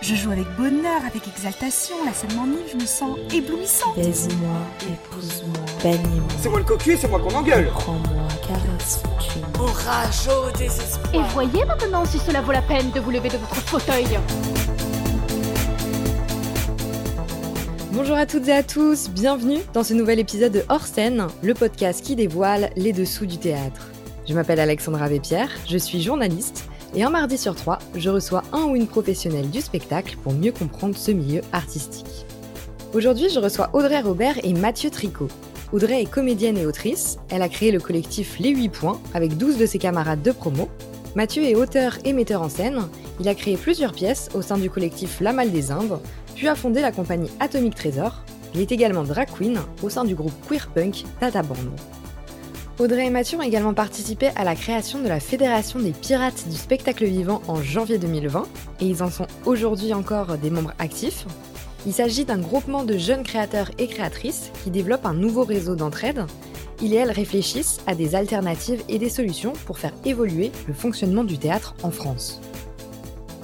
Je joue avec bonheur, avec exaltation, la scène m'enivre, je me sens éblouissante. Baise-moi, épouse-moi, bannis-moi. C'est moi le cocu, c'est moi qu'on engueule. Prends-moi, caresse, au désespoir. Et voyez maintenant si cela vaut la peine de vous lever de votre fauteuil. Bonjour à toutes et à tous, bienvenue dans ce nouvel épisode de Hors scène, le podcast qui dévoile les dessous du théâtre. Je m'appelle Alexandra Vépierre, je suis journaliste et un mardi sur trois, je reçois un ou une professionnelle du spectacle pour mieux comprendre ce milieu artistique. Aujourd'hui, je reçois Audrey Robert et Mathieu Tricot. Audrey est comédienne et autrice, elle a créé le collectif Les 8 Points avec 12 de ses camarades de promo. Mathieu est auteur et metteur en scène, il a créé plusieurs pièces au sein du collectif La Malle des Indes, puis a fondé la compagnie Atomic Trésor. Il est également drag queen au sein du groupe queer punk Tata Band. Audrey et Mathieu ont également participé à la création de la Fédération des pirates du spectacle vivant en janvier 2020 et ils en sont aujourd'hui encore des membres actifs. Il s'agit d'un groupement de jeunes créateurs et créatrices qui développent un nouveau réseau d'entraide. Ils et elles réfléchissent à des alternatives et des solutions pour faire évoluer le fonctionnement du théâtre en France.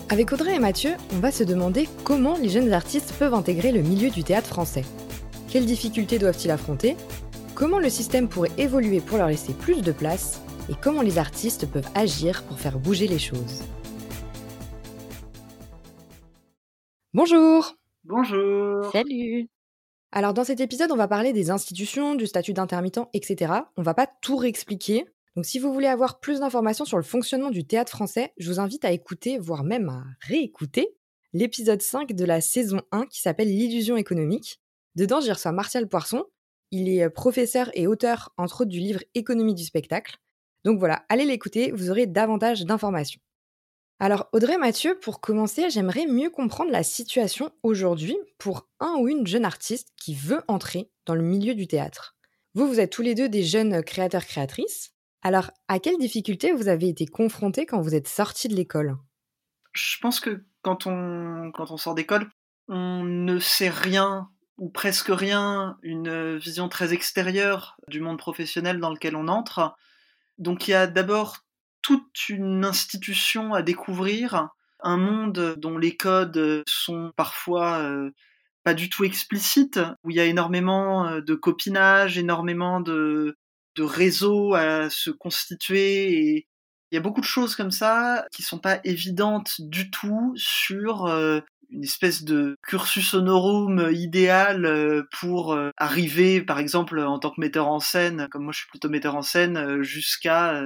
Avec Audrey et Mathieu, on va se demander comment les jeunes artistes peuvent intégrer le milieu du théâtre français. Quelles difficultés doivent-ils affronter? Comment le système pourrait évoluer pour leur laisser plus de place Et comment les artistes peuvent agir pour faire bouger les choses Bonjour Bonjour Salut Alors dans cet épisode, on va parler des institutions, du statut d'intermittent, etc. On va pas tout réexpliquer. Donc si vous voulez avoir plus d'informations sur le fonctionnement du théâtre français, je vous invite à écouter, voire même à réécouter, l'épisode 5 de la saison 1 qui s'appelle L'illusion économique. Dedans, j'y reçois Martial Poisson. Il est professeur et auteur, entre autres, du livre Économie du spectacle. Donc voilà, allez l'écouter, vous aurez davantage d'informations. Alors Audrey Mathieu, pour commencer, j'aimerais mieux comprendre la situation aujourd'hui pour un ou une jeune artiste qui veut entrer dans le milieu du théâtre. Vous, vous êtes tous les deux des jeunes créateurs-créatrices. Alors, à quelles difficultés vous avez été confrontés quand vous êtes sortis de l'école? Je pense que quand on, quand on sort d'école, on ne sait rien ou presque rien, une vision très extérieure du monde professionnel dans lequel on entre. Donc il y a d'abord toute une institution à découvrir, un monde dont les codes sont parfois euh, pas du tout explicites, où il y a énormément euh, de copinage, énormément de, de réseaux à se constituer et il y a beaucoup de choses comme ça qui sont pas évidentes du tout sur euh, une espèce de cursus honorum idéal pour arriver, par exemple, en tant que metteur en scène, comme moi je suis plutôt metteur en scène, jusqu'à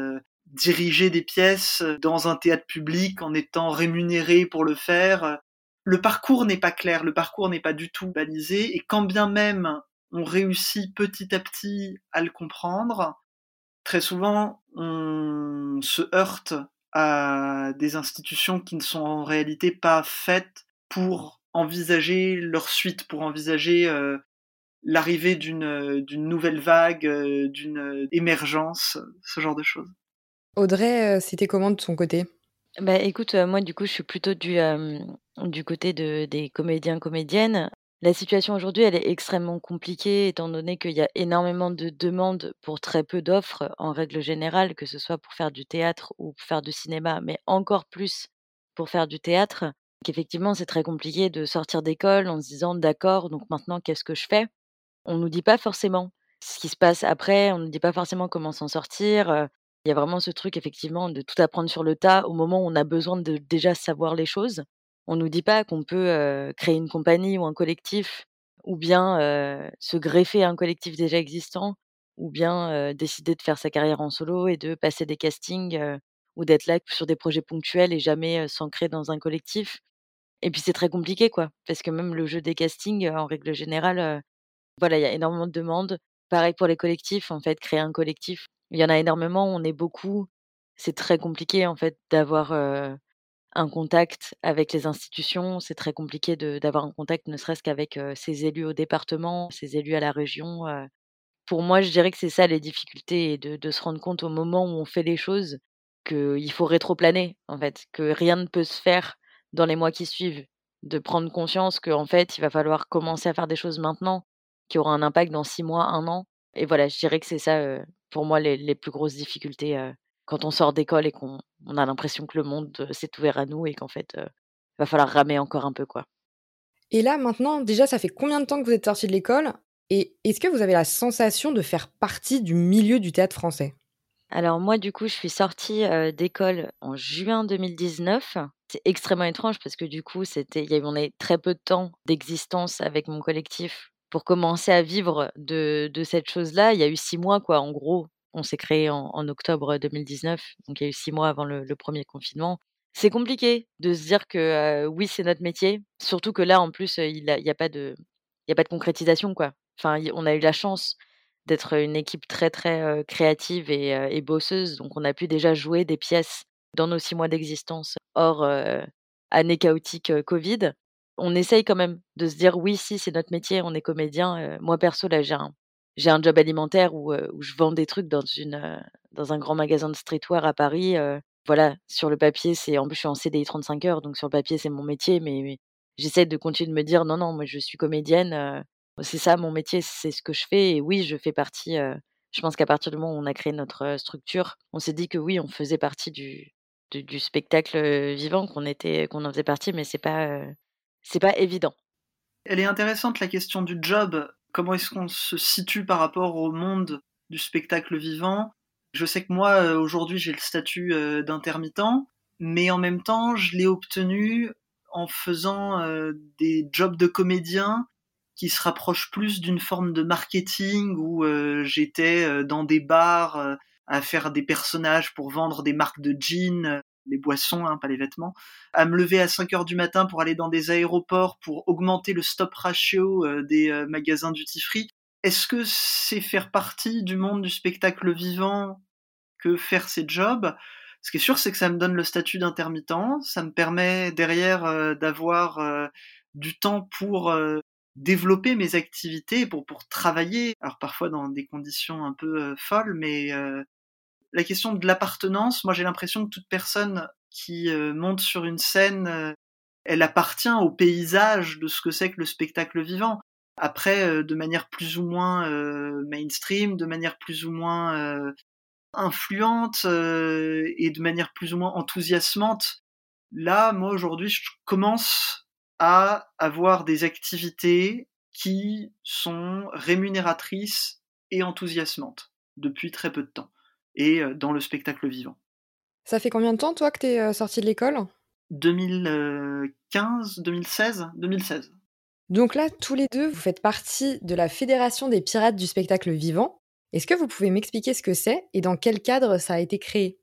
diriger des pièces dans un théâtre public en étant rémunéré pour le faire. Le parcours n'est pas clair, le parcours n'est pas du tout balisé, et quand bien même on réussit petit à petit à le comprendre, très souvent on se heurte à des institutions qui ne sont en réalité pas faites pour envisager leur suite, pour envisager euh, l'arrivée d'une d'une nouvelle vague, euh, d'une émergence, ce genre de choses. Audrey, euh, c'était comment de son côté Bah écoute, moi du coup je suis plutôt du, du côté de, des comédiens, comédiennes. La situation aujourd'hui, elle est extrêmement compliquée étant donné qu'il y a énormément de demandes pour très peu d'offres en règle générale, que ce soit pour faire du théâtre ou pour faire du cinéma, mais encore plus pour faire du théâtre. Qu'effectivement, c'est très compliqué de sortir d'école en se disant d'accord, donc maintenant qu'est-ce que je fais? On nous dit pas forcément ce qui se passe après, on nous dit pas forcément comment s'en sortir. Il y a vraiment ce truc effectivement de tout apprendre sur le tas au moment où on a besoin de déjà savoir les choses. On nous dit pas qu'on peut créer une compagnie ou un collectif, ou bien se greffer à un collectif déjà existant, ou bien décider de faire sa carrière en solo et de passer des castings ou d'être là sur des projets ponctuels et jamais s'ancrer dans un collectif. Et puis c'est très compliqué quoi, parce que même le jeu des castings, en règle générale, voilà, il y a énormément de demandes. Pareil pour les collectifs, en fait, créer un collectif, il y en a énormément, on est beaucoup. C'est très compliqué en fait d'avoir un contact avec les institutions. C'est très compliqué d'avoir un contact, ne serait-ce qu'avec ses élus au département, ses élus à la région. Pour moi, je dirais que c'est ça les difficultés, de, de se rendre compte au moment où on fait les choses qu'il faut rétroplaner, en fait, que rien ne peut se faire dans les mois qui suivent, de prendre conscience qu'en fait, il va falloir commencer à faire des choses maintenant, qui auront un impact dans six mois, un an. Et voilà, je dirais que c'est ça, pour moi, les, plus grosses difficultés quand on sort d'école et qu'on a l'impression que le monde s'est ouvert à nous et qu'en fait, il va falloir ramer encore un peu, quoi. Et là, maintenant, déjà, ça fait combien de temps que vous êtes sorti de l'école? Et est-ce que vous avez la sensation de faire partie du milieu du théâtre français? Alors moi, du coup, je suis sortie d'école en juin 2019. C'est extrêmement étrange parce que du coup, c'était, il on avait très peu de temps d'existence avec mon collectif pour commencer à vivre de, cette chose-là. Il y a eu six mois, quoi, en gros, on s'est créé en, octobre 2019, donc il y a eu six mois avant le, premier confinement. C'est compliqué de se dire que oui, c'est notre métier, surtout que là, en plus, il n'y a, a, pas de, a pas de concrétisation, quoi. Enfin, on a eu la chance d'être une équipe très, très créative et, bosseuse, donc on a pu déjà jouer des pièces dans nos six mois d'existence hors année chaotique Covid. On essaye quand même de se dire oui, si, c'est notre métier, on est comédien. moi, perso, là, j'ai un, j'ai un job alimentaire où, où, je vends des trucs dans, une, dans un grand magasin de streetwear à Paris. voilà, sur le papier, c'est en plus je suis en CDI 35 heures, donc sur le papier c'est mon métier, mais, j'essaie de continuer de me dire non, non, moi je suis comédienne, c'est ça mon métier, c'est ce que je fais. Et oui, je fais partie. je pense qu'à partir du moment où on a créé notre structure, on s'est dit que oui, on faisait partie du, spectacle vivant, qu'on était, qu'on en faisait partie, mais c'est pas, c'est pas évident. Elle est intéressante la question du job comment est-ce qu'on se situe par rapport au monde du spectacle vivant? Je sais que moi, aujourd'hui, j'ai le statut d'intermittent, mais en même temps, je l'ai obtenu en faisant des jobs de comédien qui se rapprochent plus d'une forme de marketing où j'étais dans des bars à faire des personnages pour vendre des marques de jeans les boissons, hein, pas les vêtements, à me lever à 5 heures du matin pour aller dans des aéroports pour augmenter le stop ratio euh, des euh, magasins duty free. Est-ce que c'est faire partie du monde du spectacle vivant que faire ces jobs? Ce qui est sûr, c'est que ça me donne le statut d'intermittent, ça me permet derrière euh, d'avoir du temps pour développer mes activités, pour, pour travailler, alors parfois dans des conditions un peu folles, mais la question de l'appartenance, moi j'ai l'impression que toute personne qui euh, monte sur une scène, euh, elle appartient au paysage de ce que c'est que le spectacle vivant. Après, euh, de manière plus ou moins mainstream, de manière plus ou moins influente et de manière plus ou moins enthousiasmante, là, moi aujourd'hui, je commence à avoir des activités qui sont rémunératrices et enthousiasmantes depuis très peu de temps et dans le spectacle vivant. Ça fait combien de temps, toi, que tu es sorti de l'école? 2015, 2016, 2016. Donc là, tous les deux, vous faites partie de la Fédération des pirates du spectacle vivant. Est-ce que vous pouvez m'expliquer ce que c'est et dans quel cadre ça a été créé?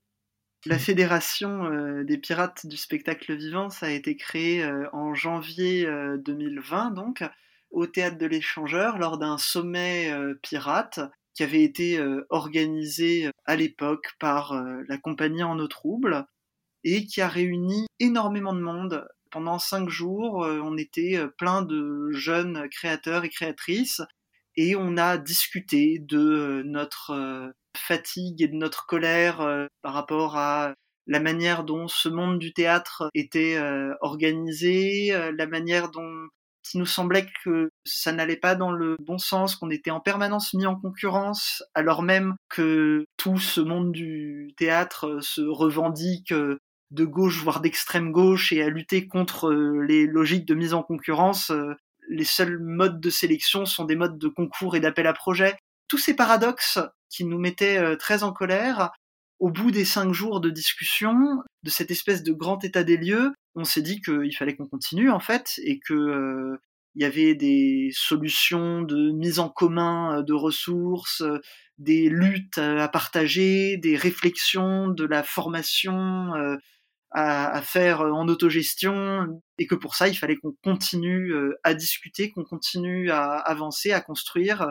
La Fédération des pirates du spectacle vivant, ça a été créé en janvier 2020, donc, au théâtre de l'échangeur, lors d'un sommet pirate qui avait été euh, organisé euh, à l'époque par euh, la compagnie En eau trouble et qui a réuni énormément de monde. Pendant cinq jours, on était plein de jeunes créateurs et créatrices et on a discuté de notre fatigue et de notre colère par rapport à la manière dont ce monde du théâtre était organisé, la manière dont qui nous semblait que ça n'allait pas dans le bon sens, qu'on était en permanence mis en concurrence, alors même que tout ce monde du théâtre se revendique de gauche, voire d'extrême gauche, et à lutter contre les logiques de mise en concurrence. Les seuls modes de sélection sont des modes de concours et d'appel à projet. Tous ces paradoxes qui nous mettaient très en colère, au bout des cinq jours de discussion, de cette espèce de grand état des lieux, on s'est dit qu'il fallait qu'on continue en fait et que euh, y avait des solutions de mise en commun euh, de ressources, euh, des luttes à partager, des réflexions, de la formation à, à, faire en autogestion, et que pour ça, il fallait qu'on continue à discuter, qu'on continue à avancer, à construire.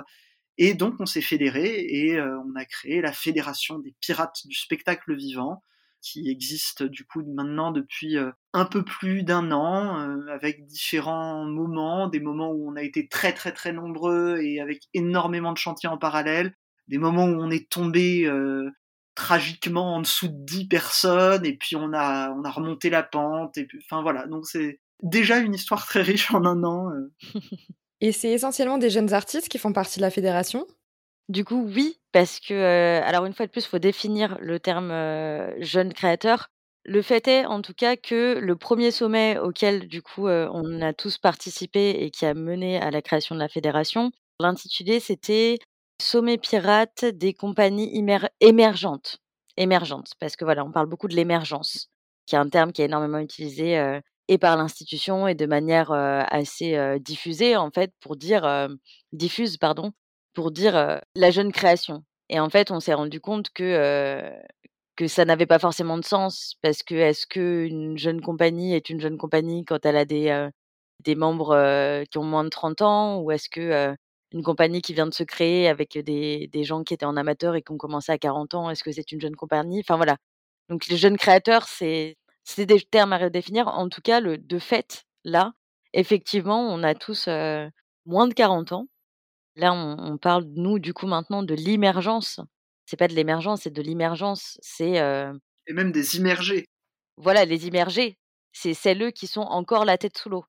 Et donc, on s'est fédéré et on a créé la Fédération des pirates du spectacle vivant, qui existe du coup maintenant depuis euh, un peu plus d'un an, euh, avec différents moments, des moments où on a été très très très nombreux et avec énormément de chantiers en parallèle, des moments où on est tombé euh, tragiquement en dessous de 10 personnes et puis on a on a remonté la pente enfin voilà donc c'est déjà une histoire très riche en un an. et c'est essentiellement des jeunes artistes qui font partie de la fédération? Du coup, oui, parce que, heu, alors une fois de plus, il faut définir le terme, heu, jeune créateur. Le fait est, en tout cas, que le 1er sommet auquel, du coup, heu, on a tous participé et qui a mené à la création de la fédération, l'intitulé, c'était «Sommet pirate des compagnies émer émergentes». Émergentes, parce que, voilà, on parle beaucoup de l'émergence, qui est un terme qui est énormément utilisé, et par l'institution et de manière, assez, diffusée, en fait, pour dire, diffuse, pardon, pour dire, la jeune création et en fait, on s'est rendu compte que, que ça n'avait pas forcément de sens parce que, est-ce qu'une jeune compagnie est une jeune compagnie quand elle a des, des membres, qui ont moins de 30 ans? Ou est-ce que, une compagnie qui vient de se créer avec des des gens qui étaient en amateur et qui ont commencé à 40 ans, est-ce que c'est une jeune compagnie? Enfin, voilà. Donc les jeunes créateurs, c'est c'est des termes à redéfinir. En tout cas, le de fait, là, effectivement, on a tous, moins de 40 ans. Là, on on parle, nous, du coup, maintenant de l'immergence. C'est pas de l'émergence, c'est de l'immergence. C'est, Et même des immergés. Voilà, les immergés, c'est celles qui sont encore la tête sous l'eau.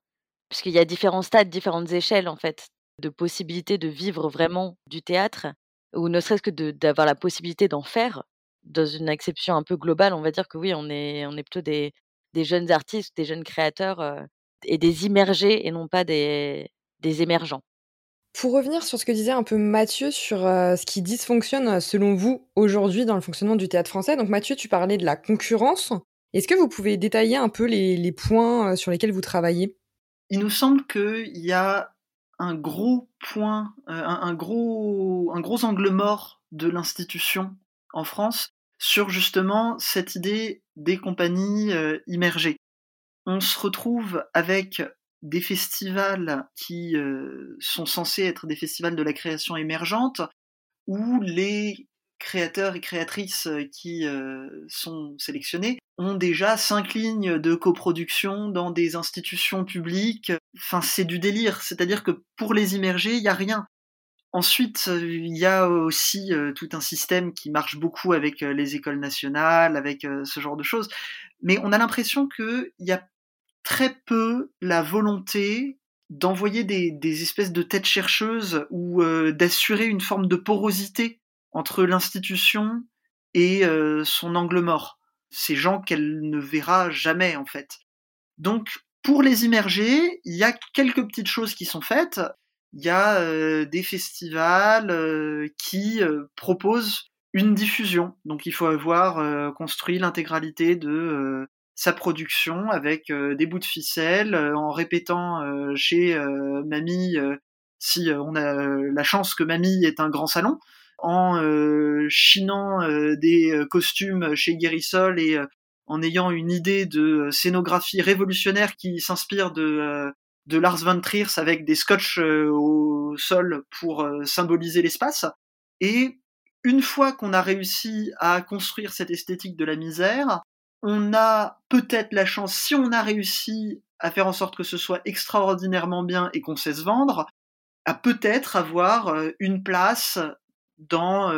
Puisqu'il y a différents stades, différentes échelles, en fait, de possibilités de vivre vraiment du théâtre ou ne serait-ce que d'avoir la possibilité d'en faire. Dans une acception un peu globale, on va dire que oui, on est on est plutôt des des jeunes artistes, des jeunes créateurs, heu et des immergés et non pas des des émergents. Pour revenir sur ce que disait un peu Mathieu sur, heu, ce qui dysfonctionne, selon vous, aujourd'hui, dans le fonctionnement du théâtre français. Donc Mathieu, tu parlais de la concurrence. Est-ce que vous pouvez détailler un peu les les points, heu, sur lesquels vous travaillez? Il nous semble qu'il y a un gros point, un gros un gros angle mort de l'institution en France sur justement cette idée des compagnies, heu, immergées. On se retrouve avec des festivals qui, heu, sont censés être des festivals de la création émergente, où les créateurs et créatrices, qui, heu, sont sélectionnés ont déjà 5 lignes de coproduction dans des institutions publiques. Enfin, c'est du délire. C'est-à-dire que pour les immergés, il y a rien. Ensuite, il y a aussi, heu, tout un système qui marche beaucoup avec, heu, les écoles nationales, avec, ce genre de choses. Mais on a l'impression qu'il y a très peu la volonté d'envoyer des espèces de têtes chercheuses ou, d'assurer une forme de porosité entre l'institution et son angle mort. Ces gens qu'elle ne verra jamais, en fait. Donc pour les immergés, il y a quelques petites choses qui sont faites. Il y a, heu, des festivals, heu, qui, heu, proposent une diffusion. Donc il faut avoir, construit l'intégralité de, sa production avec, des bouts de ficelle, en répétant, chez, mamie, si, on a, la chance que mamie ait un grand salon, en, heu, chinant, heu, des, costumes chez Guérisol et heu, en ayant une idée de scénographie révolutionnaire qui s'inspire de, de Lars von Trier avec des scotch, heu, au sol pour, heu, symboliser l'espace. Et une fois qu'on a réussi à construire cette esthétique de la misère, on a peut-être la chance, si on a réussi à faire en sorte que ce soit extraordinairement bien et qu'on sait se vendre, à peut-être avoir, heu, une place dans,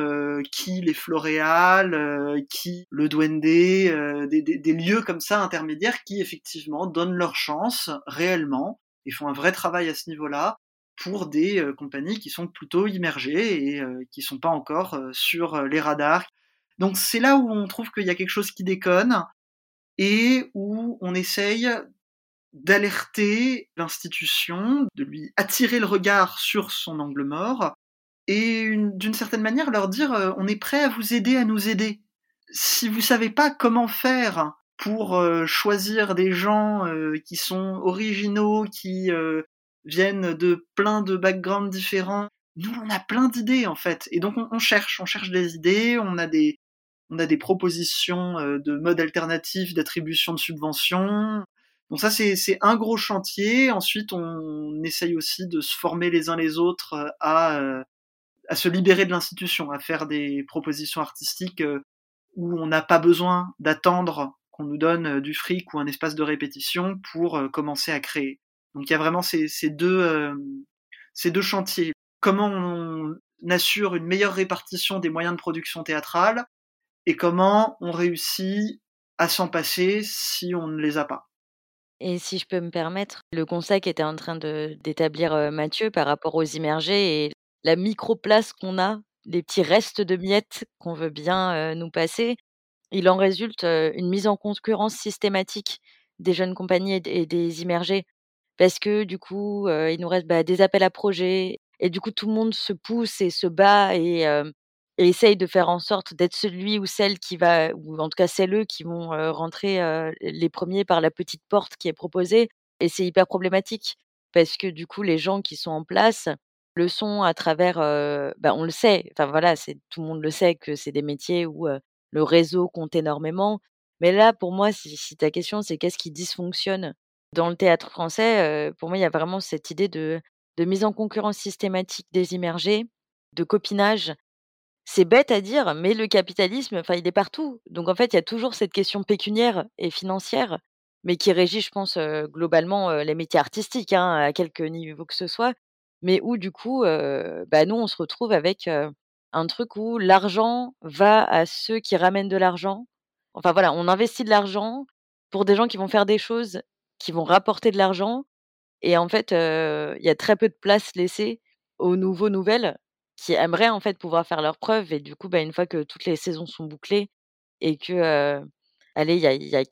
qui les Floréal, heu, qui le Duende, des lieux comme ça intermédiaires qui effectivement donnent leur chance réellement et font un vrai travail à ce niveau-là pour des, compagnies qui sont plutôt immergées et heu, qui sont pas encore, sur, les radars. Donc c'est là où on trouve qu'il y a quelque chose qui déconne et où on essaye d'alerter l'institution, de lui attirer le regard sur son angle mort et une d'une certaine manière leur dire, «On est prêt à vous aider à nous aider. Si vous savez pas comment faire pour, heu, choisir des gens, heu, qui sont originaux, qui, heu, viennent de plein de backgrounds différents, nous on a plein d'idées, en fait» et donc on on cherche, on cherche des idées, on a des on a des propositions, heu, de modes alternatifs d'attribution de subventions. Donc ça, c'est un gros chantier. Ensuite, on essaye aussi de se former les uns les autres, heu, à, à se libérer de l'institution, à faire des propositions artistiques, où on n'a pas besoin d'attendre qu'on nous donne, heu, du fric ou un espace de répétition pour, heu, commencer à créer. Donc il y a vraiment ces ces 2, hem, ces 2 chantiers. Comment on assure une meilleure répartition des moyens de production théâtrale et comment on réussit à s'en passer si on ne les a pas. Et si je peux me permettre, le constat qu'était en train d'établir, Mathieu par rapport aux immergés et la micro place qu'on a les petits restes de miettes qu'on veut bien, nous passer, il en résulte, une mise en concurrence systématique des jeunes compagnies et des immergés. Parce que du coup, il nous reste, bah, des appels à projets et du coup tout le monde se pousse et se bat et essaye de faire en sorte d'être celui ou celle qui va ou en tout cas celles qui vont, rentrer, les premiers par la petite porte qui est proposée et c'est hyper problématique. Parce que du coup les gens qui sont en place le sont à travers, bah, on le sait, enfin voilà, tout le monde le sait que c'est des métiers où, le réseau compte énormément. Mais là, pour moi, si ta question c'est qu'est-ce qui dysfonctionne dans le théâtre français, pour moi, il y a vraiment cette idée de de mise en concurrence systématique des immergés, de copinage. C'est bête à dire, mais le capitalisme, enfin, il est partout. Donc en fait, il y a toujours cette question pécuniaire et financière, mais qui régit, je pense, globalement, les métiers artistiques, hein, à quelque niveau que ce soit. Mais où du coup, bah, nous, on se retrouve avec, un truc où l'argent va à ceux qui ramènent de l'argent. Enfin voilà, on investit de l'argent pour des gens qui vont faire des choses qui vont rapporter de l'argent et en fait, il y a très peu de place laissée aux nouveaux nouvelles qui aimeraient en fait pouvoir faire leurs preuves et du coup, bah, une fois que toutes les saisons sont bouclées et que, allez, il y a a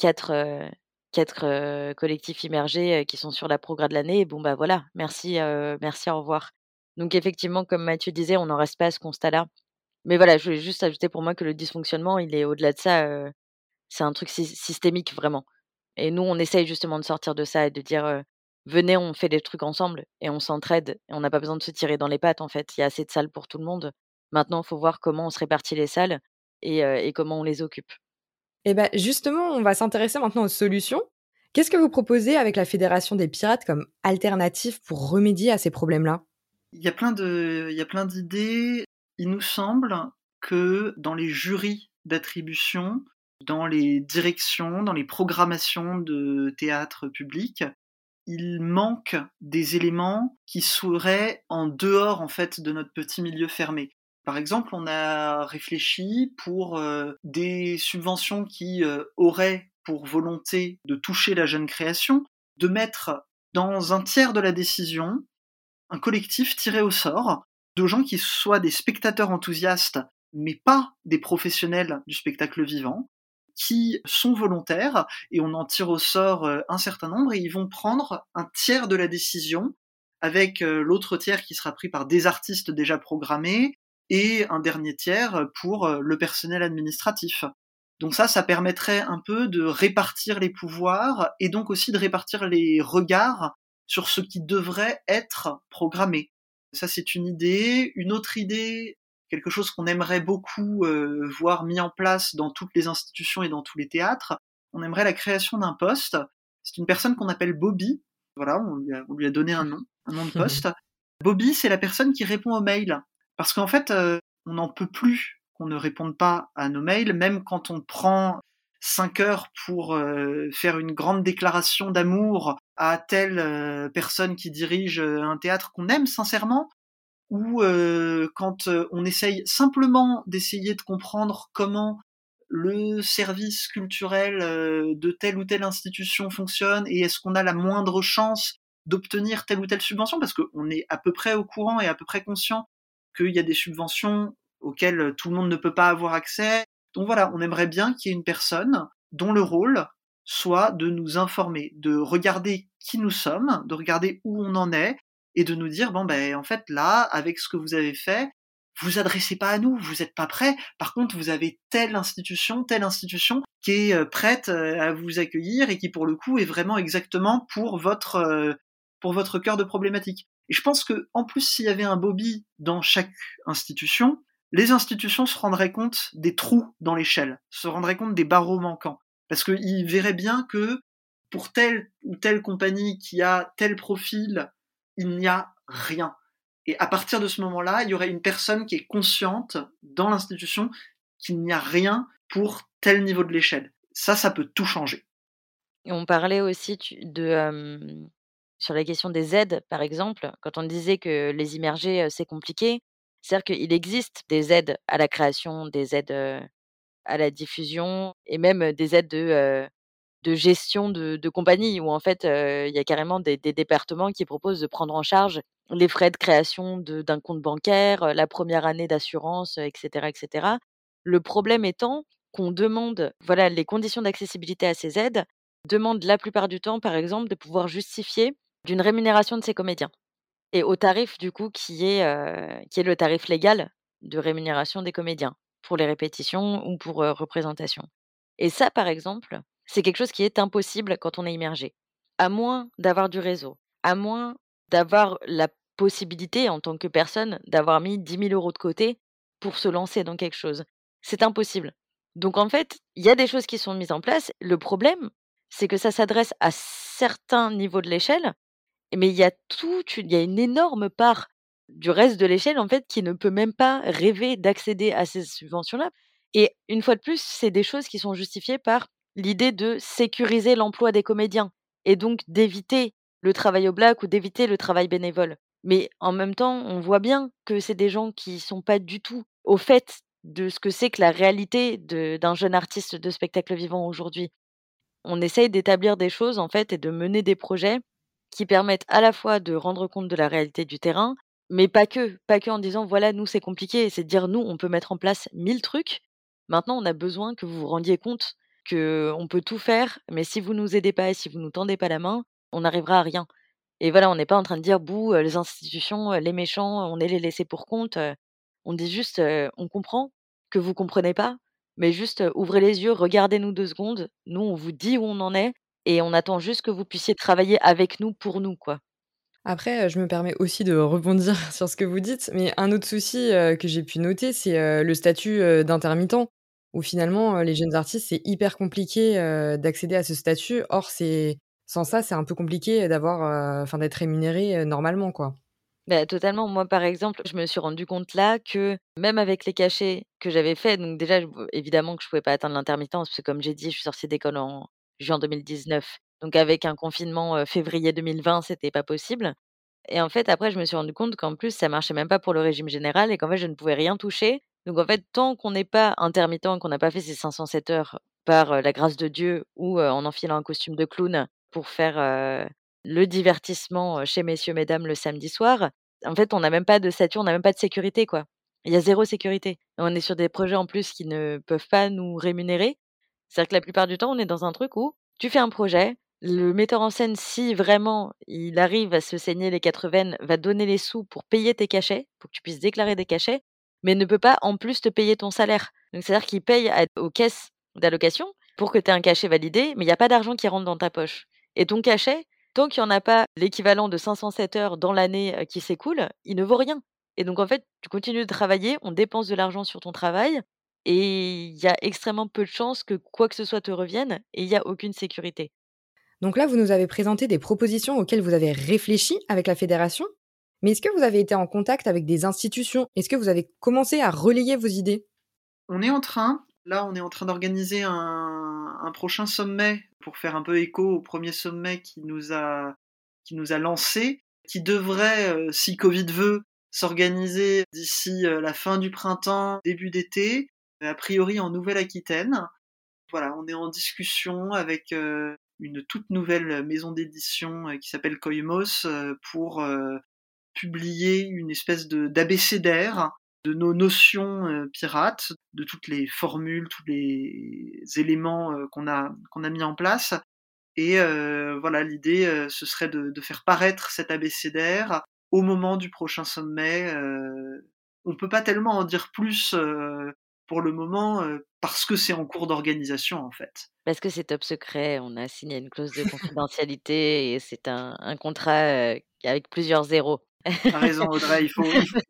4, collectifs immergés, qui sont sur la progrès de l'année, bon, bah, voilà, merci, merci, au revoir. Donc effectivement, comme Mathieu disait, on n'en reste pas à ce constat-là. Mais voilà, je voulais juste ajouter pour moi que le dysfonctionnement, il est au-delà de ça, c'est un truc systémique vraiment. Et nous, on essaye justement de sortir de ça et de dire, venez, on fait des trucs ensemble et on s'entraide et on n'a pas besoin de se tirer dans les pattes en fait. Il y a assez de salles pour tout le monde. Maintenant, il faut voir comment on se répartit les salles et, comment on les occupe. Et ben justement, on va s'intéresser maintenant aux solutions. Qu'est-ce que vous proposez avec la Fédération des pirates comme alternative pour remédier à ces problèmes-là? Il y a plein d'idées. Il nous semble que dans les jurys d'attribution, dans les directions, dans les programmations de théâtre public, il manque des éléments qui seraient en dehors en fait de notre petit milieu fermé. Par exemple, on a réfléchi pour euh, des subventions qui euh, auraient pour volonté de toucher la jeune création, de mettre dans un tiers de la décision un collectif tiré au sort de gens qui soient des spectateurs enthousiastes, mais pas des professionnels du spectacle vivant, qui sont volontaires et on en tire au sort euh, un certain nombre et ils vont prendre un tiers de la décision avec euh, l'autre tiers qui sera pris par des artistes déjà programmés et un dernier tiers pour euh, le personnel administratif. Donc ça, ça permettrait un peu de répartir les pouvoirs et donc aussi de répartir les regards sur ce qui devrait être programmé. Ça, c'est une idée. Une autre idée, quelque chose qu'on aimerait beaucoup euh, voir mis en place dans toutes les institutions et dans tous les théâtres. On aimerait la création d'un poste. C'est une personne qu'on appelle Bobby. Voilà, on lui, a, donné un nom, un nom de poste. Bobby, c'est la personne qui répond aux mails. Parce qu'en fait, euh, on n'en peut plus qu'on ne réponde pas à nos mails, même quand on prend cinq heures pour euh, faire une grande déclaration d'amour à telle personne qui dirige un théâtre qu'on aime sincèrement, ou euh, quand euh, on essaye simplement d'essayer de comprendre comment le service culturel euh, de telle ou telle institution fonctionne et est-ce qu'on a la moindre chance d'obtenir telle ou telle subvention? Parce qu'on est à peu près au courant et à peu près conscient qu'il y a des subventions auxquelles tout le monde ne peut pas avoir accès. Donc voilà, on aimerait bien qu'il y ait une personne dont le rôle soit de nous informer, de regarder qui nous sommes, de regarder où on en est, et de nous dire bon ben en fait là avec ce que vous avez fait vous adressez pas à nous, vous n'êtes pas prêt. Par contre, vous avez telle institution, telle institution qui est euh, prête euh, à vous accueillir et qui pour le coup est vraiment exactement pour votre euh, pour votre cœur de problématique. Et je pense que en plus s'il y avait un Bobby dans chaque institution, les institutions se rendraient compte des trous dans l'échelle, se rendraient compte des barreaux manquants, parce qu'ils verraient bien que pour telle ou telle compagnie qui a tel profil il n'y a rien. Et à partir de ce moment-là, il y aurait une personne qui est consciente dans l'institution qu'il n'y a rien pour tel niveau de l'échelle. Ça, ça peut tout changer. On parlait aussi de, sur la question des aides, par exemple, quand on disait que les immergés, c'est compliqué. C'est-à-dire qu'il existe des aides à la création, des aides à la diffusion et même des aides de gestion de, de compagnie où en fait il y a carrément des, départements qui proposent de prendre en charge les frais de création d'un compte bancaire, la première année d'assurance, etc., etc. Le problème étant qu'on demande, voilà, les conditions d'accessibilité à ces aides demandent la plupart du temps, par exemple, de pouvoir justifier d'une rémunération de ces comédiens et au tarif du coup qui est, qui est le tarif légal de rémunération des comédiens pour les répétitions ou pour représentation. Et ça, par exemple, c'est quelque chose qui est impossible quand on est immergé. À moins d'avoir du réseau, à moins d'avoir la possibilité en tant que personne d'avoir mis 10 000 euros de côté pour se lancer dans quelque chose. C'est impossible. Donc en fait, il y a des choses qui sont mises en place. Le problème, c'est que ça s'adresse à certains niveaux de l'échelle, mais il y a tout, il y a une énorme part du reste de l'échelle en fait qui ne peut même pas rêver d'accéder à ces subventions-là. Et une fois de plus, c'est des choses qui sont justifiées par l'idée de sécuriser l'emploi des comédiens et donc d'éviter le travail au black ou d'éviter le travail bénévole. Mais en même temps, on voit bien que c'est des gens qui sont pas du tout au fait de ce que c'est que la réalité d'un jeune artiste de spectacle vivant aujourd'hui. On essaye d'établir des choses en fait et de mener des projets qui permettent à la fois de rendre compte de la réalité du terrain, mais pas que, pas que en disant voilà, nous c'est compliqué, c'est de dire nous on peut mettre en place mille trucs. Maintenant, on a besoin que vous vous rendiez compte que on peut tout faire, mais si vous nous aidez pas et si vous nous tendez pas la main, on n'arrivera à rien. Et voilà, on n'est pas en train de dire bouh, les institutions, les méchants, on est les laissés pour compte. On dit juste on comprend que vous comprenez pas, mais juste ouvrez les yeux, regardez-nous deux secondes. Nous, on vous dit où on en est et on attend juste que vous puissiez travailler avec nous pour nous, quoi. Après, je me permets aussi de rebondir sur ce que vous dites, mais un autre souci que j'ai pu noter, c'est le statut d'intermittent, où finalement, les jeunes artistes, c'est hyper compliqué d'accéder à ce statut. Or, c'est sans ça, c'est un peu compliqué d'avoir, enfin, d'être rémunéré normalement, quoi. Bah, totalement. Moi, par exemple, je me suis rendu compte là que même avec les cachets que j'avais faits, donc déjà, évidemment que je pouvais pas atteindre l'intermittence, parce que comme j'ai dit, je suis sortie d'école en juin 2019. Donc avec un confinement février 2020, c'était pas possible. Et en fait, après, je me suis rendu compte qu'en plus, ça marchait même pas pour le régime général et qu'en fait, je ne pouvais rien toucher. Donc en fait, tant qu'on n'est pas intermittent, qu'on n'a pas fait ces 507 heures par la grâce de Dieu ou en enfilant un costume de clown pour faire le divertissement chez messieurs, mesdames le samedi soir, en fait, on n'a même pas de statut, on n'a même pas de sécurité, quoi. Il y a zéro sécurité. On est sur des projets en plus qui ne peuvent pas nous rémunérer. C'est-à-dire que la plupart du temps, on est dans un truc où tu fais un projet, le metteur en scène, si vraiment il arrive à se saigner les quatre veines, va donner les sous pour payer tes cachets, pour que tu puisses déclarer des cachets, mais ne peut pas en plus te payer ton salaire. Donc c'est-à-dire qu'il paye aux caisses d'allocation pour que tu aies un cachet validé, mais il n'y a pas d'argent qui rentre dans ta poche. Et ton cachet, tant qu'il n'y en a pas l'équivalent de 507 heures dans l'année qui s'écoule, il ne vaut rien. Et donc en fait, tu continues de travailler, on dépense de l'argent sur ton travail, et il y a extrêmement peu de chances que quoi que ce soit te revienne et il y a aucune sécurité. Donc là, vous nous avez présenté des propositions auxquelles vous avez réfléchi avec la fédération. Mais est-ce que vous avez été en contact avec des institutions? Est-ce que vous avez commencé à relayer vos idées? On est en train, là, on est en train d'organiser un, prochain sommet pour faire un peu écho au premier sommet qui nous a, qui nous a lancé, qui devrait, euh, si Covid veut, s'organiser d'ici euh, la fin du printemps, début d'été, a priori en Nouvelle-Aquitaine. Voilà, on est en discussion avec euh, une toute nouvelle maison d'édition euh, qui s'appelle Koimos euh, pour publier une espèce d'abécédaire de nos notions pirates, de toutes les formules, tous les éléments qu'on a, mis en place. Et voilà, l'idée, ce serait de, de, faire paraître cet abécédaire au moment du prochain sommet. on peut pas tellement en dire plus pour le moment parce que c'est en cours d'organisation en fait. Parce que c'est top secret, on a signé une clause de confidentialité et c'est un, contrat avec plusieurs zéros. T'as raison Audrey, il faut,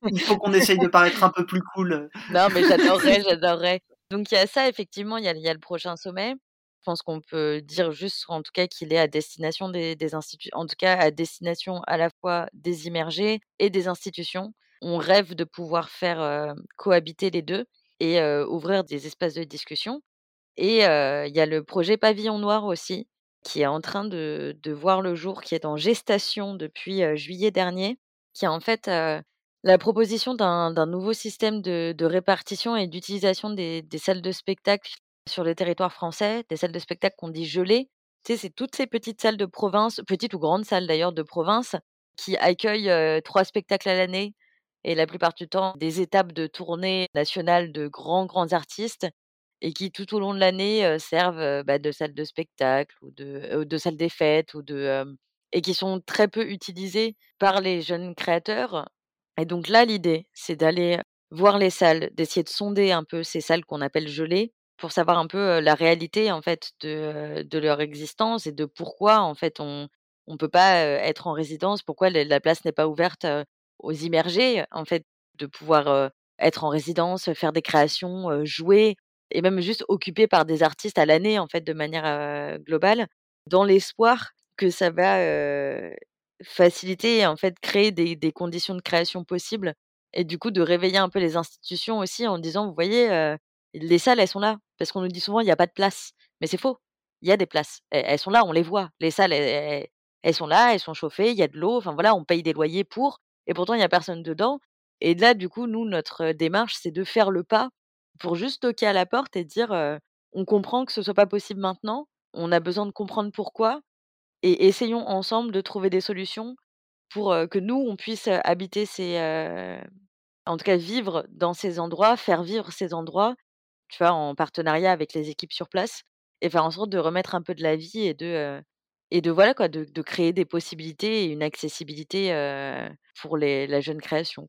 il faut, qu'on essaye de paraître un peu plus cool. Non mais j'adorerais, j'adorerais. Donc il y a ça effectivement, il y a, y a, le prochain sommet. Je pense qu'on peut dire juste en tout cas qu'il est à destination des, des institutions, en tout cas à destination à la fois des immergés et des institutions. On rêve de pouvoir faire cohabiter les deux et ouvrir des espaces de discussion. Et il y a le projet Pavillon Noir aussi, qui est en train de, voir le jour, qui est en gestation depuis juillet dernier, qui est en fait la proposition d'un nouveau système de, répartition et d'utilisation des, salles de spectacle sur le territoire français, des salles de spectacle qu'on dit gelées. Tu sais, c'est toutes ces petites salles de province, petites ou grandes salles d'ailleurs de province, qui accueille trois spectacles à l'année et la plupart du temps des étapes de tournée nationale de grands, grands artistes et qui tout au long de l'année servent bah, de salle de spectacle ou de, de salle des fêtes ou de, et qui sont très peu utilisées par les jeunes créateurs. Et donc là, l'idée, c'est d'aller voir les salles, d'essayer de sonder un peu ces salles qu'on appelle gelées pour savoir un peu la réalité en fait de, leur existence et de pourquoi en fait on on peut pas être en résidence, pourquoi la place n'est pas ouverte aux immergés en fait de pouvoir être en résidence, faire des créations, jouer et même juste occupé par des artistes à l'année en fait de manière globale dans l'espoir que ça va faciliter en fait créer des, conditions de création possibles et du coup de réveiller un peu les institutions aussi en disant vous voyez les salles elles sont là parce qu'on nous dit souvent il n'y a pas de place mais c'est faux il y a des places elles, sont là on les voit. Les salles elles, sont là elles sont chauffées il y a de l'eau enfin voilà on paye des loyers pour et pourtant il n'y a personne dedans et là du coup nous notre démarche c'est de faire le pas pour juste toquer à la porte et dire on comprend que ce soit pas possible maintenant on a besoin de comprendre pourquoi et essayons ensemble de trouver des solutions pour que nous, on puisse habiter ces, en tout cas vivre dans ces endroits, faire vivre ces endroits, tu vois, en partenariat avec les équipes sur place, et faire en sorte de remettre un peu de la vie et de, et de voilà quoi, de, de créer des possibilités et une accessibilité pour les, la jeune création.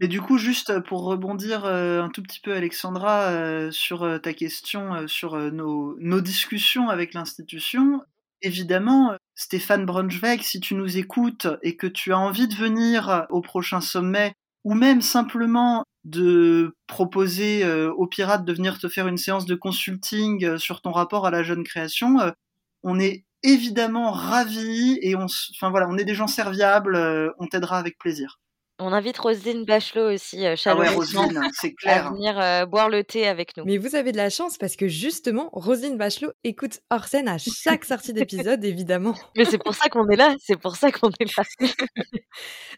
Mais du coup, juste pour rebondir un tout petit peu, Alexandra, sur ta question, sur nos, nos discussions avec l'institution, évidemment, Stéphane Braunschweig, si tu nous écoutes et que tu as envie de venir au prochain sommet, ou même simplement de proposer aux pirates de venir te faire une séance de consulting sur ton rapport à la jeune création, on est évidemment ravis et on, enfin voilà, on est des gens serviables, on t'aidera avec plaisir. On invite Rosine Bachelot aussi, euh, ah ouais, Rosine, c'est clair. à venir euh, boire le thé avec nous. Mais vous avez de la chance parce que justement, Rosine Bachelot écoute hors scène à chaque sortie d'épisode, évidemment. Mais c'est pour ça qu'on est là, c'est pour ça qu'on est là.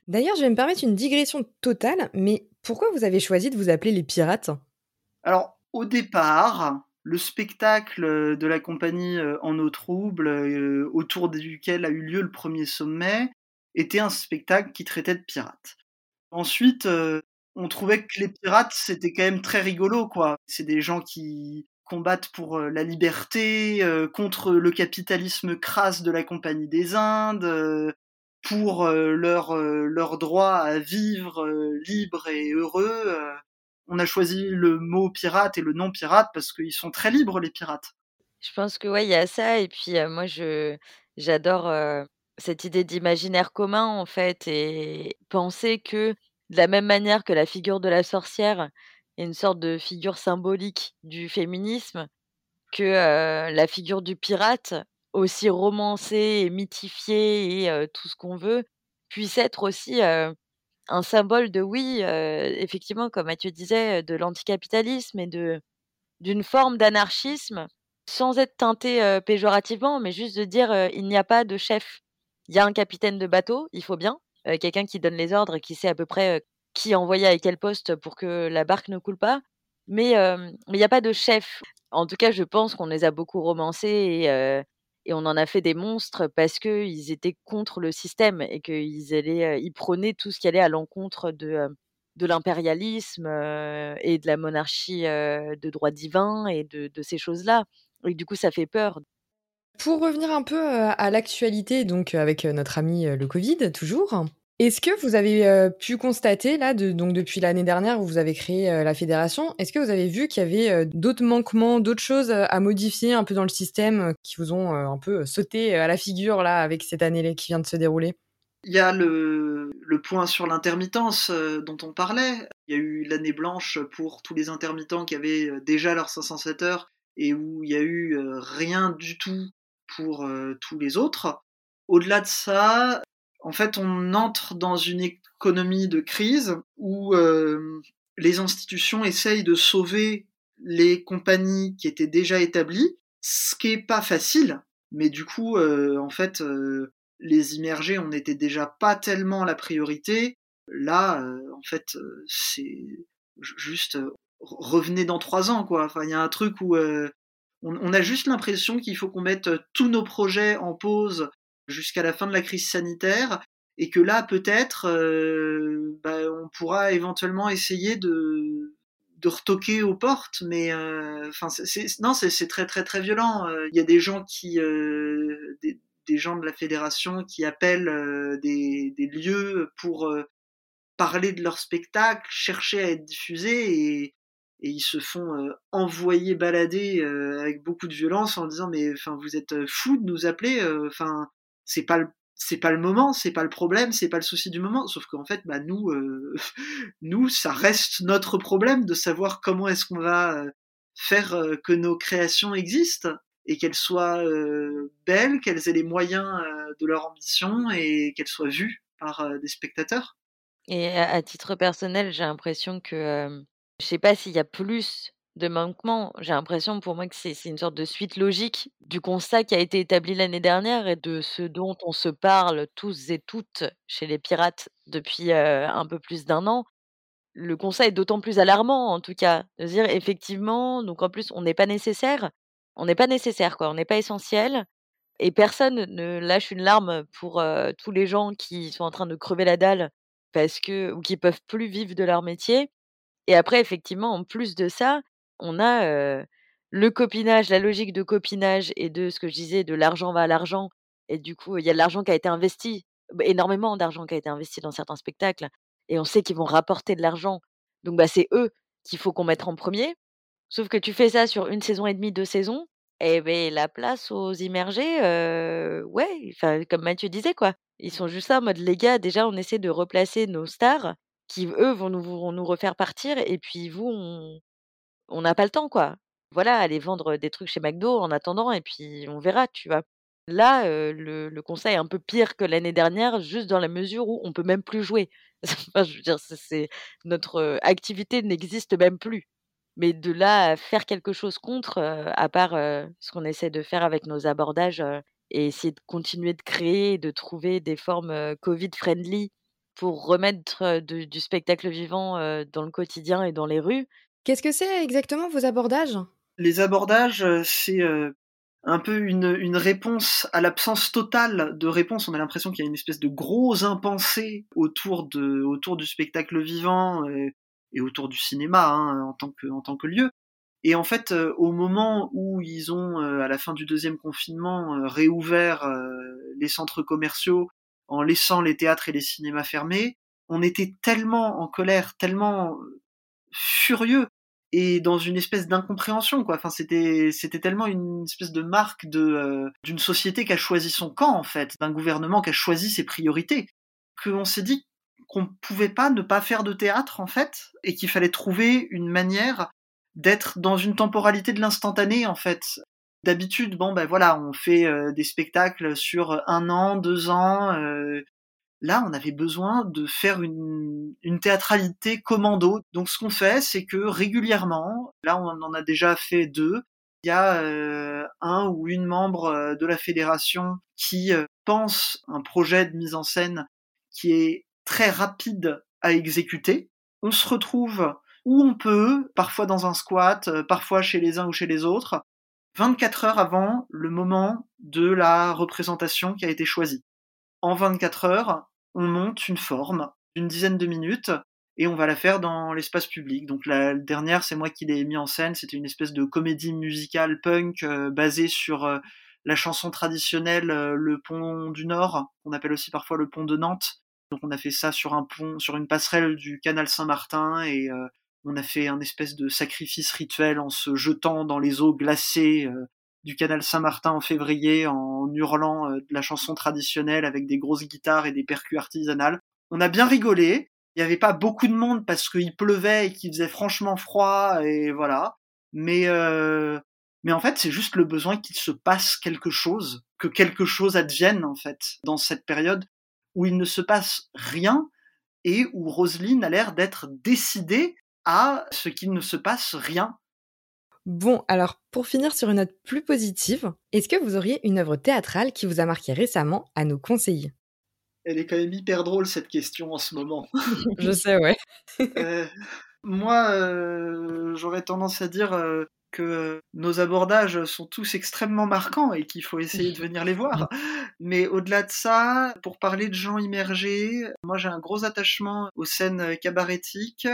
D'ailleurs, je vais me permettre une digression totale, mais pourquoi vous avez choisi de vous appeler les pirates? Alors, au départ, le spectacle de la compagnie euh, En eau trouble, autour duquel a eu lieu le premier sommet, était un spectacle qui traitait de pirates. Ensuite, euh, on trouvait que les pirates, c'était quand même très rigolo, quoi. C'est des gens qui combattent pour euh, la liberté, euh, contre le capitalisme crasse de la Compagnie des Indes, pour leur, leur droit à vivre libre et heureux. On a choisi le mot pirate et le nom pirate parce qu'ils sont très libres, les pirates. Je pense que ouais, il y a ça. Et puis moi, je j'adore cette idée d'imaginaire commun, en fait, et penser que, de la même manière que la figure de la sorcière est une sorte de figure symbolique du féminisme, que la figure du pirate, aussi romancée et mythifiée et tout ce qu'on veut, puisse être aussi un symbole de, oui, effectivement, comme Mathieu disait, de l'anticapitalisme et de d'une forme d'anarchisme, sans être teinté péjorativement, mais juste de dire il n'y a pas de chef il y a un capitaine de bateau, il faut bien, quelqu'un qui donne les ordres, qui sait à peu près qui envoyer à quel poste pour que la barque ne coule pas. Mais il n'y a pas de chef. En tout cas, je pense qu'on les a beaucoup romancés et on en a fait des monstres parce qu'ils étaient contre le système et qu'ils allaient, ils prônaient tout ce qui allait à l'encontre de, de l'impérialisme et de la monarchie de droit divin et de, de ces choses-là. Et du coup, ça fait peur. Pour revenir un peu euh, à l'actualité, donc euh, avec euh, notre ami le Covid, toujours, est-ce que vous avez pu constater, là, donc depuis l'année dernière où vous avez créé la fédération, est-ce que vous avez vu qu'il y avait d'autres manquements, d'autres choses à modifier un peu dans le système qui vous ont un peu sauté à la figure, là, avec cette année qui vient de se dérouler? Il y a le, le point sur l'intermittence dont on parlait. Il y a eu l'année blanche pour tous les intermittents qui avaient déjà leurs 507 heures et où il y a eu rien du tout pour euh, tous les autres. Au-delà de ça, en fait, on entre dans une économie de crise où euh, les institutions essayent de sauver les compagnies qui étaient déjà établies, ce qui est pas facile. Mais du coup, euh, en fait, les immergés, on n'était déjà pas tellement la priorité. Là, en fait, c'est juste revenez dans trois ans, quoi. Enfin, il y a un truc où on, a juste l'impression qu'il faut qu'on mette tous nos projets en pause jusqu'à la fin de la crise sanitaire et que là peut-être euh, bah, on pourra éventuellement essayer de de retoquer aux portes, mais euh, enfin non c'est très très très violent. Il y a des gens qui des, des, gens de la fédération qui appellent des, des, lieux pour parler de leur spectacle, chercher à être diffusés et, et ils se font envoyer balader avec beaucoup de violence en disant mais enfin vous êtes fous de nous appeler enfin c'est pas le c'est pas le moment, c'est pas le problème, c'est pas le souci du moment. Sauf qu'en fait, bah nous, euh, nous, ça reste notre problème de savoir comment est-ce qu'on va euh, faire euh, que nos créations existent et qu'elles soient belles, qu'elles aient les moyens de leur ambition et qu'elles soient vues par des spectateurs. Et à, titre personnel, j'ai l'impression que je sais pas s'il y a plus de manquement. J'ai l'impression pour moi que c'est une sorte de suite logique du constat qui a été établi l'année dernière et de ce dont on se parle tous et toutes chez les pirates depuis un peu plus d'un an. Le constat est d'autant plus alarmant, en tout cas, de dire effectivement, donc en plus, on n'est pas nécessaire. On n'est pas nécessaire, quoi. On n'est pas essentiel. Et personne ne lâche une larme pour tous les gens qui sont en train de crever la dalle parce que, ou qui peuvent plus vivre de leur métier. Et après, effectivement, en plus de ça, on a, le copinage, la logique de copinage et de ce que je disais, de l'argent va à l'argent et du coup, il y a de l'argent qui a été investi, énormément d'argent qui a été investi dans certains spectacles et on sait qu'ils vont rapporter de l'argent. Donc bah, c'est eux qu'il faut qu'on mette en premier. Sauf que tu fais ça sur une saison et demie, deux saisons, et ben la place aux immergés, ouais, enfin comme Mathieu disait quoi. Ils sont juste là en mode: «Les gars, déjà on essaie de replacer nos stars qui eux vont nous vont nous refaire partir et puis vous on on n'a pas le temps, quoi. Voilà, aller vendre des trucs chez McDo en attendant et puis on verra, tu vois? Là, le conseil est un peu pire que l'année dernière, juste dans la mesure où on peut même plus jouer. Enfin, je veux dire, c'est notre, activité n'existe même plus. Mais de là à faire quelque chose contre, à part, ce qu'on essaie de faire avec nos abordages, et essayer de continuer de créer, de trouver des formes, covid friendly pour remettre, du spectacle vivant, dans le quotidien et dans les rues, Qu'est-ce que c'est exactement vos abordages? Les abordages, c'est un peu une, réponse à l'absence totale de réponse. On a l'impression qu'il y a une espèce de gros impensé autour, de, autour du spectacle vivant et, autour du cinéma hein, en, tant que, en tant que lieu. Et en fait, au moment où ils ont, à la fin du deuxième confinement, réouvert les centres commerciaux en laissant les théâtres et les cinémas fermés, on était tellement en colère, tellement furieux et dans une espèce d'incompréhension quoi. Enfin c'était c'était tellement une espèce de marque de euh, d'une société qui a choisi son camp en fait, d'un gouvernement qui a choisi ses priorités, qu'on s'est dit qu'on pouvait pas ne pas faire de théâtre en fait et qu'il fallait trouver une manière d'être dans une temporalité de l'instantané en fait. D'habitude, bon ben voilà, on fait euh, des spectacles sur un an, deux ans, euh, Là, on avait besoin de faire une, théâtralité commando. Donc, ce qu'on fait, c'est que régulièrement, là, on en a déjà fait deux. Il y a euh, un ou une membre euh, de la fédération qui euh, pense un projet de mise en scène qui est très rapide à exécuter. On se retrouve où on peut, parfois dans un squat, parfois chez les uns ou chez les autres, 24 heures avant le moment de la représentation qui a été choisie. En 24 heures, on monte une forme d'une dizaine de minutes et on va la faire dans l'espace public. Donc la dernière, c'est moi qui l'ai mis en scène. C'était une espèce de comédie musicale punk euh, basée sur euh, la chanson traditionnelle euh, Le Pont du Nord, qu'on appelle aussi parfois le Pont de Nantes. Donc on a fait ça sur un pont, sur une passerelle du canal Saint-Martin et on a fait un espèce de sacrifice rituel en se jetant dans les eaux glacées du canal Saint-Martin en février en hurlant euh, la chanson traditionnelle avec des grosses guitares et des percus artisanales. On a bien rigolé. Il n'y avait pas beaucoup de monde parce qu'il pleuvait et qu'il faisait franchement froid et voilà. Mais euh, mais en fait, c'est juste le besoin qu'il se passe quelque chose, que quelque chose advienne en fait dans cette période où il ne se passe rien et où Roselyne a l'air d'être décidée à ce qu'il ne se passe rien Bon, alors pour finir sur une note plus positive, est-ce que vous auriez une œuvre théâtrale qui vous a marqué récemment à nous conseiller? Elle est quand même hyper drôle cette question en ce moment. Je sais, ouais. Euh, moi, euh, j'aurais tendance à dire euh, que nos abordages sont tous extrêmement marquants et qu'il faut essayer de venir les voir. Mais au-delà de ça, pour parler de gens immergés, moi j'ai un gros attachement aux scènes cabarétiques.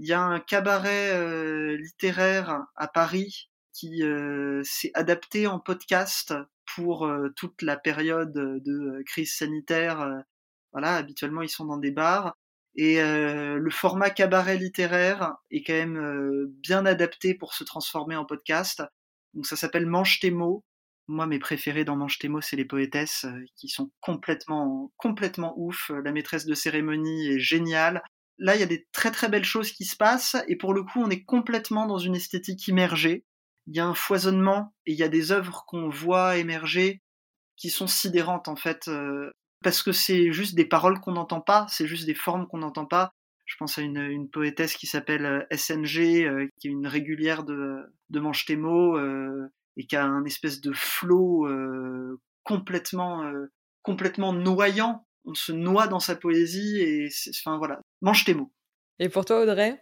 Il y a un cabaret euh, littéraire à Paris qui euh, s'est adapté en podcast pour euh, toute la période de crise sanitaire. voilà, habituellement ils sont dans des bars. Et le format cabaret littéraire est quand même bien adapté pour se transformer en podcast. Donc ça s'appelle Mange tes mots. Moi, mes préférés dans Mange tes mots, c'est les poétesses qui sont complètement, complètement ouf. La maîtresse de cérémonie est géniale. Là, il y a des très très belles choses qui se passent et pour le coup, on est complètement dans une esthétique immergée. Il y a un foisonnement et il y a des œuvres qu'on voit émerger qui sont sidérantes en fait parce que c'est juste des paroles qu'on n'entend pas, c'est juste des formes qu'on n'entend pas. Je pense à une, une poétesse qui s'appelle euh, SNG, euh, qui est une régulière de, de Manche euh, et qui a un espèce de flow complètement, complètement noyant. On se noie dans sa poésie, et enfin voilà, Mange tes mots. Et pour toi, Audrey?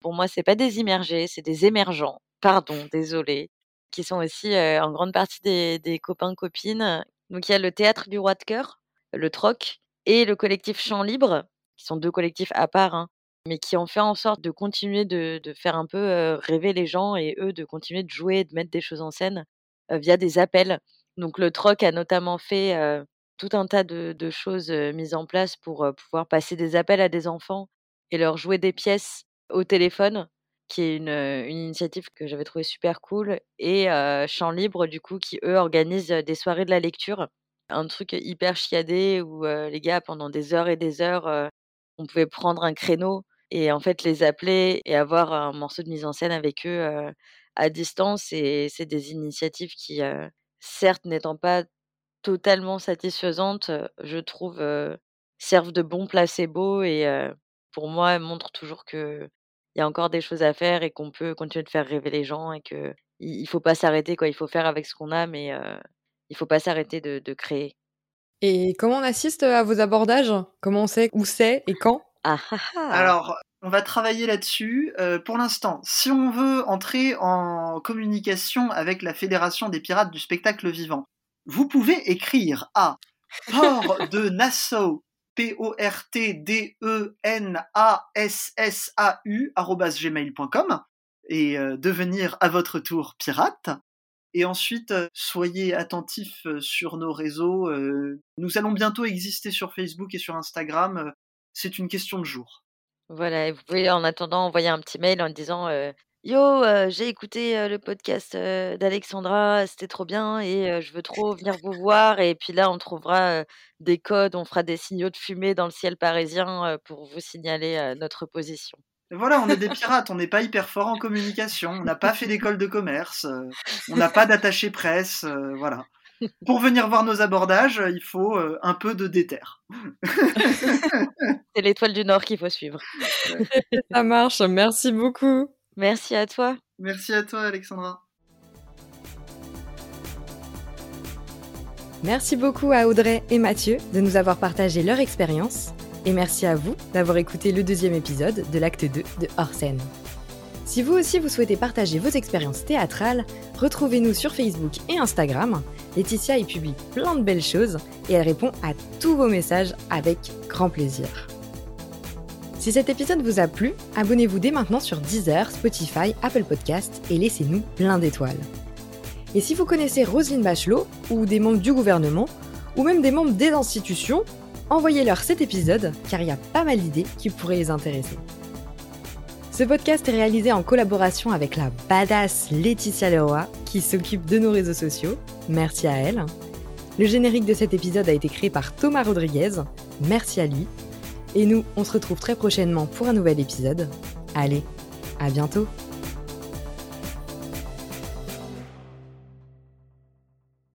Pour moi, c'est pas des immergés, c'est des émergents. Pardon, désolé. Qui sont aussi en grande partie des, des copains copines. Donc il y a le théâtre du roi de cœur le Troc et le collectif Champ Libre, qui sont deux collectifs à part, hein, mais qui ont fait en sorte de continuer de, faire un peu rêver les gens et eux de continuer de jouer, de mettre des choses en scène via des appels. Donc le Troc a notamment fait tout un tas de, choses mises en place pour pouvoir passer des appels à des enfants et leur jouer des pièces au téléphone, qui est une, initiative que j'avais trouvée super cool, et Champ Libre, du coup, qui eux organisent des soirées de la lecture un truc hyper chiadé où les gars, pendant des heures et des heures, on pouvait prendre un créneau et en fait les appeler et avoir un morceau de mise en scène avec eux à distance. Et c'est des initiatives qui, certes n'étant pas totalement satisfaisantes, je trouve, servent de bons placebo et pour moi montrent toujours qu'il y a encore des choses à faire et qu'on peut continuer de faire rêver les gens et qu'il ne faut pas s'arrêter, quoi. Il faut faire avec ce qu'on a, mais il faut pas s'arrêter de, créer. Et comment on assiste à vos abordages? Comment on sait où c'est et quand? Ah, ah, ah. Alors, on va travailler là-dessus. Euh, pour l'instant, si on veut entrer en communication avec la Fédération des pirates du spectacle vivant, vous pouvez écrire à port de Nassau, P-O-R-T-D-E-N-A-S-S-A-U, gmail.com, et euh, devenir à votre tour pirate. Et ensuite, euh, soyez attentifs euh, sur nos réseaux. Nous allons bientôt exister sur Facebook et sur Instagram. C'est une question de jour. Voilà, vous pouvez en attendant envoyer un petit mail en disant Yo, j'ai écouté le podcast d'Alexandra, c'était trop bien et je veux trop venir vous voir. Et puis là, on trouvera des codes, on fera des signaux de fumée dans le ciel parisien pour vous signaler notre position. Voilà, on est des pirates, on n'est pas hyper fort en communication, on n'a pas fait d'école de commerce, euh, on n'a pas d'attaché presse, euh, voilà. Pour venir voir nos abordages, il faut euh, un peu de déter. C'est l'étoile du Nord qu'il faut suivre. Ça marche, merci beaucoup. Merci à toi. Merci à toi, Alexandra. Merci beaucoup à Audrey et Mathieu de nous avoir partagé leur expérience et merci à vous d'avoir écouté le deuxième épisode de l'acte 2 de Hors scène. Si vous aussi vous souhaitez partager vos expériences théâtrales, retrouvez-nous sur Facebook et Instagram. Laetitia y publie plein de belles choses et elle répond à tous vos messages avec grand plaisir. Si cet épisode vous a plu, abonnez-vous dès maintenant sur Deezer, Spotify, Apple Podcast et laissez-nous plein d'étoiles. Et si vous connaissez Roselyne Bachelot, ou des membres du gouvernement, ou même des membres des institutions, envoyez-leur cet épisode car il y a pas mal d'idées qui pourraient les intéresser. Ce podcast est réalisé en collaboration avec la badass Laetitia Leroy qui s'occupe de nos réseaux sociaux. Merci à elle. Le générique de cet épisode a été créé par Thomas Rodriguez. Merci à lui. Et nous, on se retrouve très prochainement pour un nouvel épisode. Allez, à bientôt